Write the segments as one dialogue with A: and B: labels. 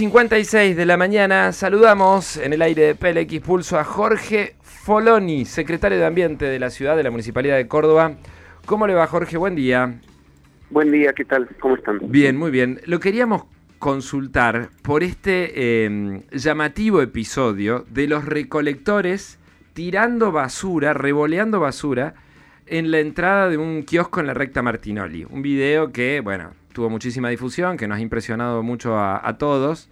A: 56 de la mañana saludamos en el aire de PLX Pulso a Jorge Foloni, secretario de Ambiente de la ciudad de la Municipalidad de Córdoba. ¿Cómo le va Jorge? Buen día.
B: Buen día, ¿qué tal? ¿Cómo están?
A: Bien, muy bien. Lo queríamos consultar por este em, llamativo episodio de los recolectores tirando basura, revoleando basura en la entrada de un kiosco en la recta Martinoli. Un video que, bueno, tuvo muchísima difusión, que nos ha impresionado mucho a, todos,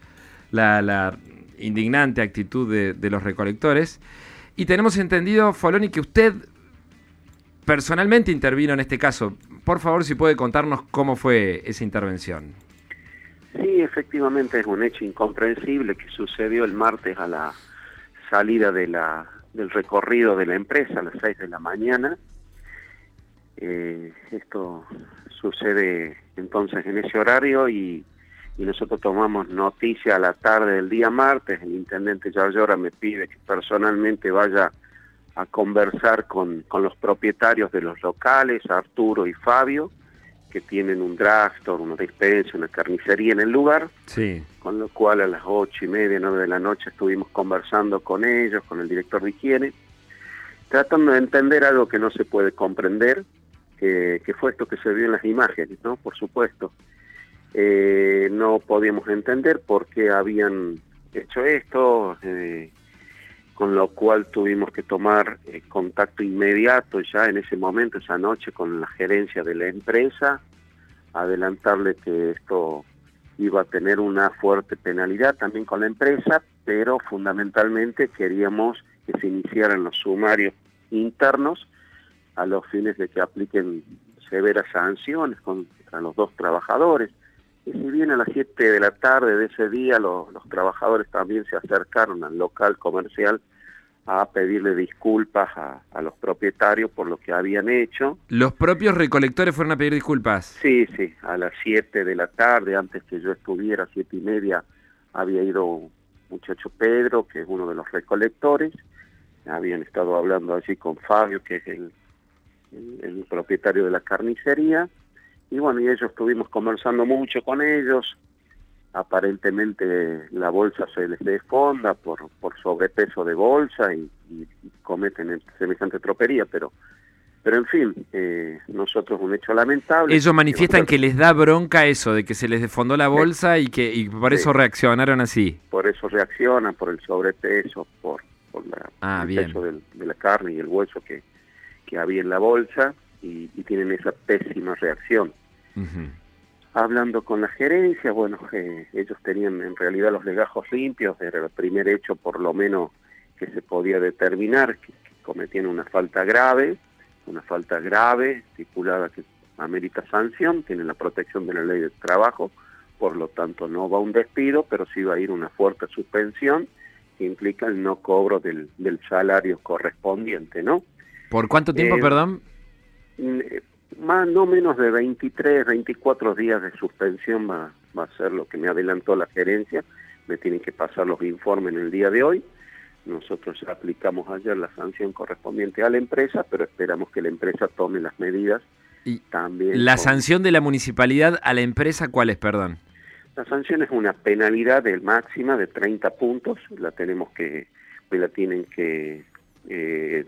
A: la, indignante actitud de, los recolectores. Y tenemos entendido, Foloni, que usted personalmente intervino en este caso. Por favor, si puede contarnos cómo fue esa intervención.
B: Sí, efectivamente es un hecho incomprensible que sucedió el martes a la salida del recorrido de la empresa a las 6 de la mañana. Eh, esto sucede entonces en ese horario y, nosotros tomamos noticia a la tarde del día martes, el intendente Yarlora me pide que personalmente vaya a conversar con, con los propietarios de los locales, Arturo y Fabio, que tienen un drugstore, una despensa, una carnicería en el lugar,
A: sí.
B: con lo cual a las ocho y media, nueve de la noche estuvimos conversando con ellos, con el director de higiene, tratando de entender algo que no se puede comprender, que, fue esto que se vio en las imágenes, ¿no? Por supuesto. Eh, no podíamos entender por qué habían hecho esto, eh, con lo cual tuvimos que tomar eh, contacto inmediato ya en ese momento, esa noche, con la gerencia de la empresa, adelantarle que esto iba a tener una fuerte penalidad también con la empresa, pero fundamentalmente queríamos que se iniciaran los sumarios internos a los fines de que apliquen severas sanciones contra los dos trabajadores. Y si bien a las 7 de la tarde de ese día los, trabajadores también se acercaron al local comercial a pedirle disculpas a, los propietarios por lo que habían hecho.
A: ¿Los propios recolectores fueron a pedir disculpas?
B: Sí, sí, a las 7 de la tarde, antes que yo estuviera, siete y media, había ido un muchacho Pedro, que es uno de los recolectores, habían estado hablando allí con Fabio, que es el el, propietario de la carnicería, y bueno, y ellos estuvimos conversando mucho con ellos, aparentemente la bolsa se les desfonda por, por sobrepeso de bolsa y, cometen semejante tropería, pero pero en fin, eh, nosotros un hecho lamentable.
A: Ellos manifiestan que les da bronca eso, de que se les desfondó la bolsa y que y por eso reaccionaron así.
B: Por eso reaccionan, por el sobrepeso, por, por la,
A: ah,
B: el peso de la carne y el hueso que, que había en la bolsa y, tienen esa pésima reacción. Hablando con la gerencia, bueno, eh, ellos tenían en realidad los legajos limpios, era el primer hecho por lo menos que se podía determinar que, cometían una falta grave, una falta grave, estipulada que amerita sanción, tiene la protección de la ley de trabajo, por lo tanto no va un despido, pero sí va a ir una fuerte suspensión que implica el no cobro del, del salario correspondiente, ¿no?
A: ¿Por cuánto tiempo, eh, perdón?
B: Mm, más no menos de 23, 24 días de suspensión va, va a ser lo que me adelantó la gerencia. Me tienen que pasar los informes en el día de hoy. Nosotros aplicamos ayer la sanción correspondiente a la empresa, pero esperamos que la empresa tome las medidas.
A: Y también ¿La sanción de la municipalidad a la empresa cuál es, perdón?
B: La sanción es una penalidad del máxima de 30 puntos, la tenemos que, la tienen que eh,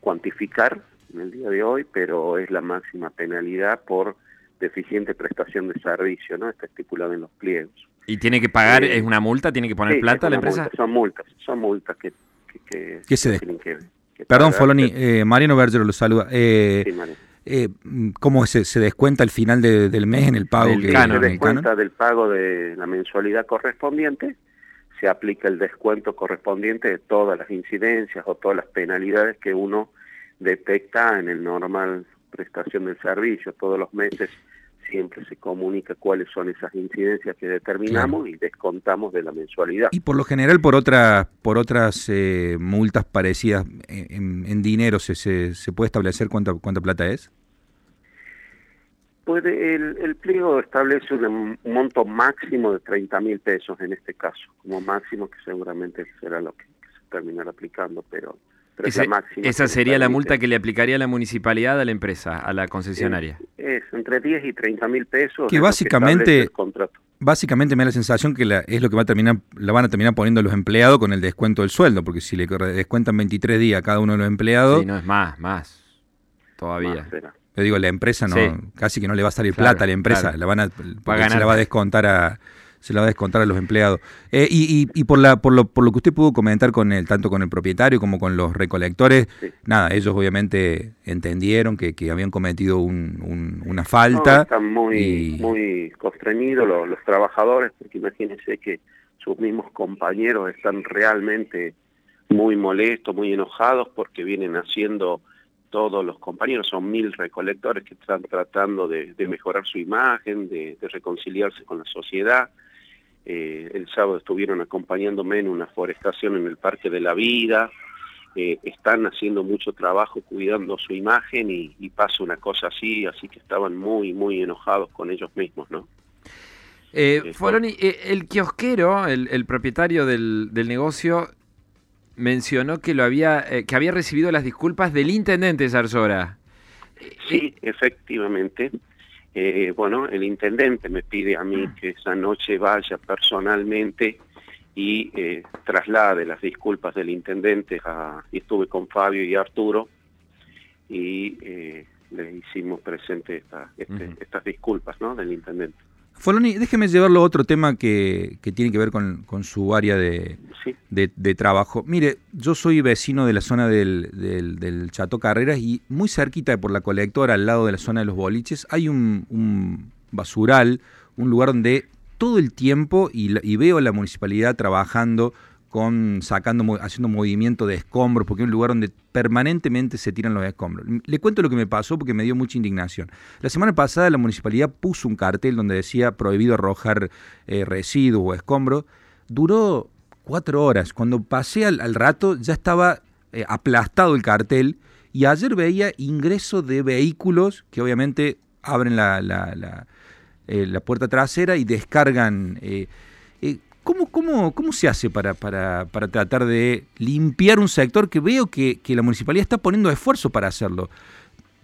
B: cuantificar en el día de hoy, pero es la máxima penalidad por deficiente prestación de servicio, ¿no? Está estipulado en los pliegos.
A: ¿Y tiene que pagar, eh, es una multa, tiene que poner plata a la empresa?
B: son multas, son multas que,
C: que, se tienen que, Perdón, Foloni, eh, Mariano Bergero lo saluda. Eh, eh, ¿Cómo se, se, descuenta el final del mes en el pago?
B: que, se descuenta del pago de la mensualidad correspondiente se aplica el descuento correspondiente de todas las incidencias o todas las penalidades que uno detecta en el normal prestación del servicio. Todos los meses siempre se comunica cuáles son esas incidencias que determinamos y descontamos de la mensualidad.
C: Y por lo general por otras por otras eh, multas parecidas en, dinero se, se, puede establecer cuánta cuánta plata es
B: el, pliego establece un, monto máximo de 30 mil pesos en este caso, como máximo que seguramente será lo que, se terminará aplicando, pero
A: Esa sería la multa que le aplicaría la municipalidad a la empresa, a la concesionaria.
B: Es, entre 10 y 30 mil pesos.
C: Que básicamente, básicamente me da la sensación que es lo que va a terminar, la van a terminar poniendo los empleados con el descuento del sueldo, porque si le descuentan 23 días a cada uno de los empleados...
A: Sí, no es más, más, todavía.
C: Yo digo, la empresa no, casi que no le va a salir plata a la empresa, la van a, se la va a descontar a se la va a descontar a los empleados. Eh, y, y, por, la, por, lo, por lo que usted pudo comentar con el, tanto con el propietario como con los recolectores, nada, ellos obviamente entendieron que, que habían cometido un, una falta.
B: están muy, muy constreñidos los, los trabajadores, porque imagínense que sus mismos compañeros están realmente muy molestos, muy enojados, porque vienen haciendo todos los compañeros, son mil recolectores que están tratando de, mejorar su imagen, de, reconciliarse con la sociedad. Eh, el sábado estuvieron acompañándome en una forestación en el Parque de la Vida, eh, están haciendo mucho trabajo cuidando su imagen y, pasa una cosa así, así que estaban muy, muy enojados con ellos mismos, ¿no?
A: Eh, eh el kiosquero, el, propietario del, del, negocio, mencionó que lo había eh, que había recibido las disculpas del intendente Zarzora.
B: Sí, efectivamente. Eh, bueno, el intendente me pide a mí que esa noche vaya personalmente y eh, traslade las disculpas del intendente. A, y estuve con Fabio y Arturo y le hicimos presente este, estas disculpas ¿no? del intendente.
C: Foloni, déjeme llevarlo a otro tema que, tiene que ver con, su área de, de, trabajo. Mire, yo soy vecino de la zona del, del, Chato Carreras y muy cerquita por la colectora, al lado de la zona de los boliches, hay un, basural, un lugar donde todo el tiempo, y, y veo la municipalidad trabajando sacando, haciendo movimiento de escombros, porque es un lugar donde permanentemente se tiran los escombros. Le cuento lo que me pasó porque me dio mucha indignación. La semana pasada la municipalidad puso un cartel donde decía prohibido arrojar eh, residuos o escombros. Duró cuatro horas. Cuando pasé al, rato ya estaba eh, aplastado el cartel y ayer veía ingreso de vehículos que obviamente abren la, la, la, eh, la puerta trasera y descargan ¿Cómo, cómo, cómo se hace para, para, para, tratar de limpiar un sector que veo que, la municipalidad está poniendo esfuerzo para hacerlo?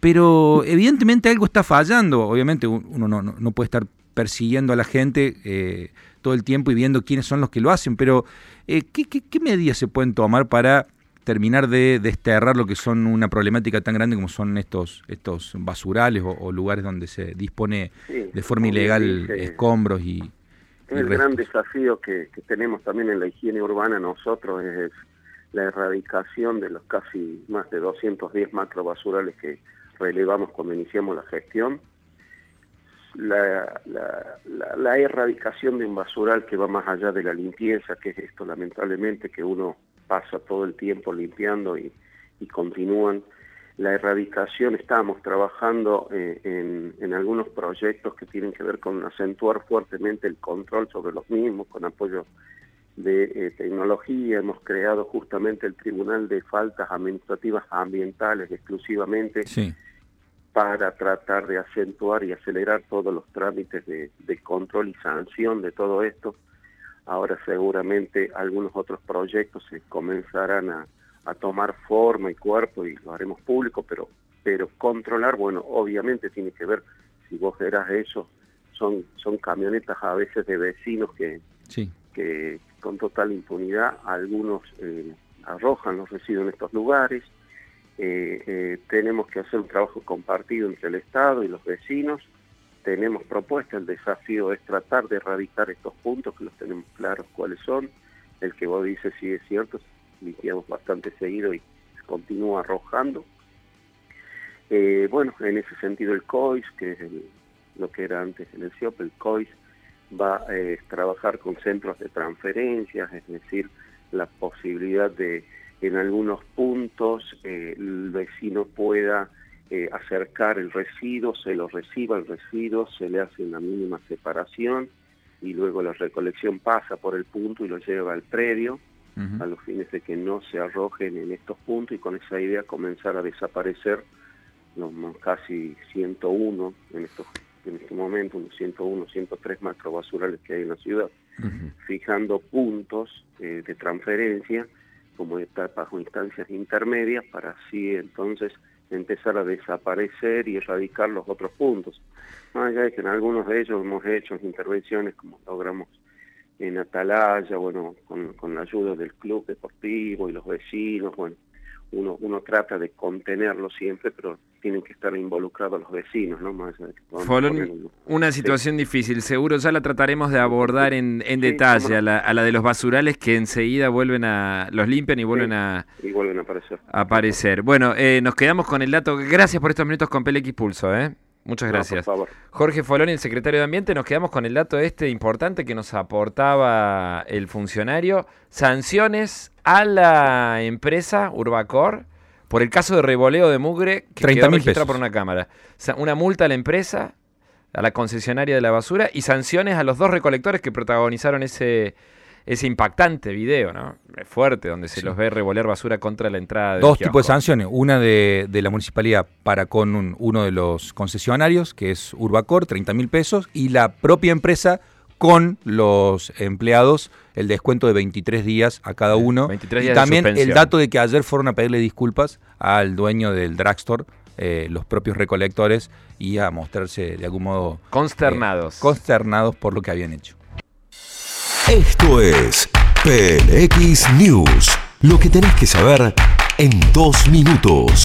C: Pero evidentemente algo está fallando. Obviamente uno no, no puede estar persiguiendo a la gente eh, todo el tiempo y viendo quiénes son los que lo hacen, pero eh, ¿qué, qué, medidas se pueden tomar para terminar de desterrar lo que son una problemática tan grande como son estos estos basurales o, lugares donde se dispone de forma ilegal escombros y,
B: el gran desafío que, tenemos también en la higiene urbana nosotros es la erradicación de los casi más de 210 macrobasurales que relevamos cuando iniciamos la gestión. La, la, erradicación de un basural que va más allá de la limpieza, que es esto lamentablemente que uno pasa todo el tiempo limpiando y, y continúan la erradicación, estamos trabajando eh, en, algunos proyectos que tienen que ver con acentuar fuertemente el control sobre los mismos, con apoyo de eh, tecnología. Hemos creado justamente el Tribunal de Faltas Administrativas Ambientales exclusivamente para tratar de acentuar y acelerar todos los trámites de control y sanción de todo esto. Ahora seguramente algunos otros proyectos se comenzarán a a tomar forma y cuerpo y lo haremos público, pero, pero controlar, bueno, obviamente tiene que ver, si vos verás eso, son, son camionetas a veces de vecinos que, que con total impunidad algunos eh, arrojan los residuos en estos lugares. Eh, eh, tenemos que hacer un trabajo compartido entre el Estado y los vecinos. Tenemos propuestas, el desafío es tratar de erradicar estos puntos, que los tenemos claros cuáles son. El que vos dices sí es cierto, limpiamos bastante seguido y continúa arrojando. Eh, bueno, en ese sentido el COIS, que es lo que era antes el CIOP, el COIS va a eh, trabajar con centros de transferencias, es decir, la posibilidad de en algunos puntos eh, el vecino pueda acercar el residuo, se lo reciba el residuo, se le hace una mínima separación y luego la recolección pasa por el punto y lo lleva al predio a los fines de que no se arrojen en estos puntos y con esa idea comenzar a desaparecer los casi 101 en estos en este momento, unos 101, 103 macrobasurales que hay en la ciudad, fijando puntos eh, de transferencia como etapas o instancias intermedias para así entonces empezar a desaparecer y erradicar los otros puntos. Más allá de que en algunos de ellos hemos hecho intervenciones como logramos en Atalaya, bueno, con, con la ayuda del club deportivo y los vecinos, bueno, uno, uno trata de contenerlo siempre, pero tienen que estar involucrados los vecinos, ¿no? Más
A: una situación difícil, seguro ya la trataremos de abordar en, en detalle, a, la, a, la, de los basurales que enseguida vuelven a, los limpian y vuelven a...
B: Y vuelven a aparecer.
A: aparecer. Bueno, eh, nos quedamos con el dato, gracias por estos minutos con PLX Pulso, ¿eh? Muchas gracias. Jorge Foloni, el secretario de Ambiente, nos quedamos con el dato este importante que nos aportaba el funcionario. Sanciones a la empresa Urbacor por el caso de revoleo de mugre que
C: 30 quedó registrado
A: por una cámara. Una multa a la empresa, a la concesionaria de la basura y sanciones a los dos recolectores que protagonizaron ese ese impactante video, ¿no? Es fuerte, donde se los ve revolear basura contra la entrada.
C: Dos tipos de sanciones. Una de, la municipalidad para con uno de los concesionarios, que es Urbacor, 30 mil pesos, y la propia empresa con los empleados el descuento de 23 días a cada uno. 23 días y también el dato de que ayer fueron a pedirle disculpas al dueño del drugstore, eh, los propios recolectores, y a mostrarse de algún modo...
A: Consternados.
C: Eh, consternados por lo que habían hecho.
D: Esto es PLX News. Lo que tenés que saber en dos minutos.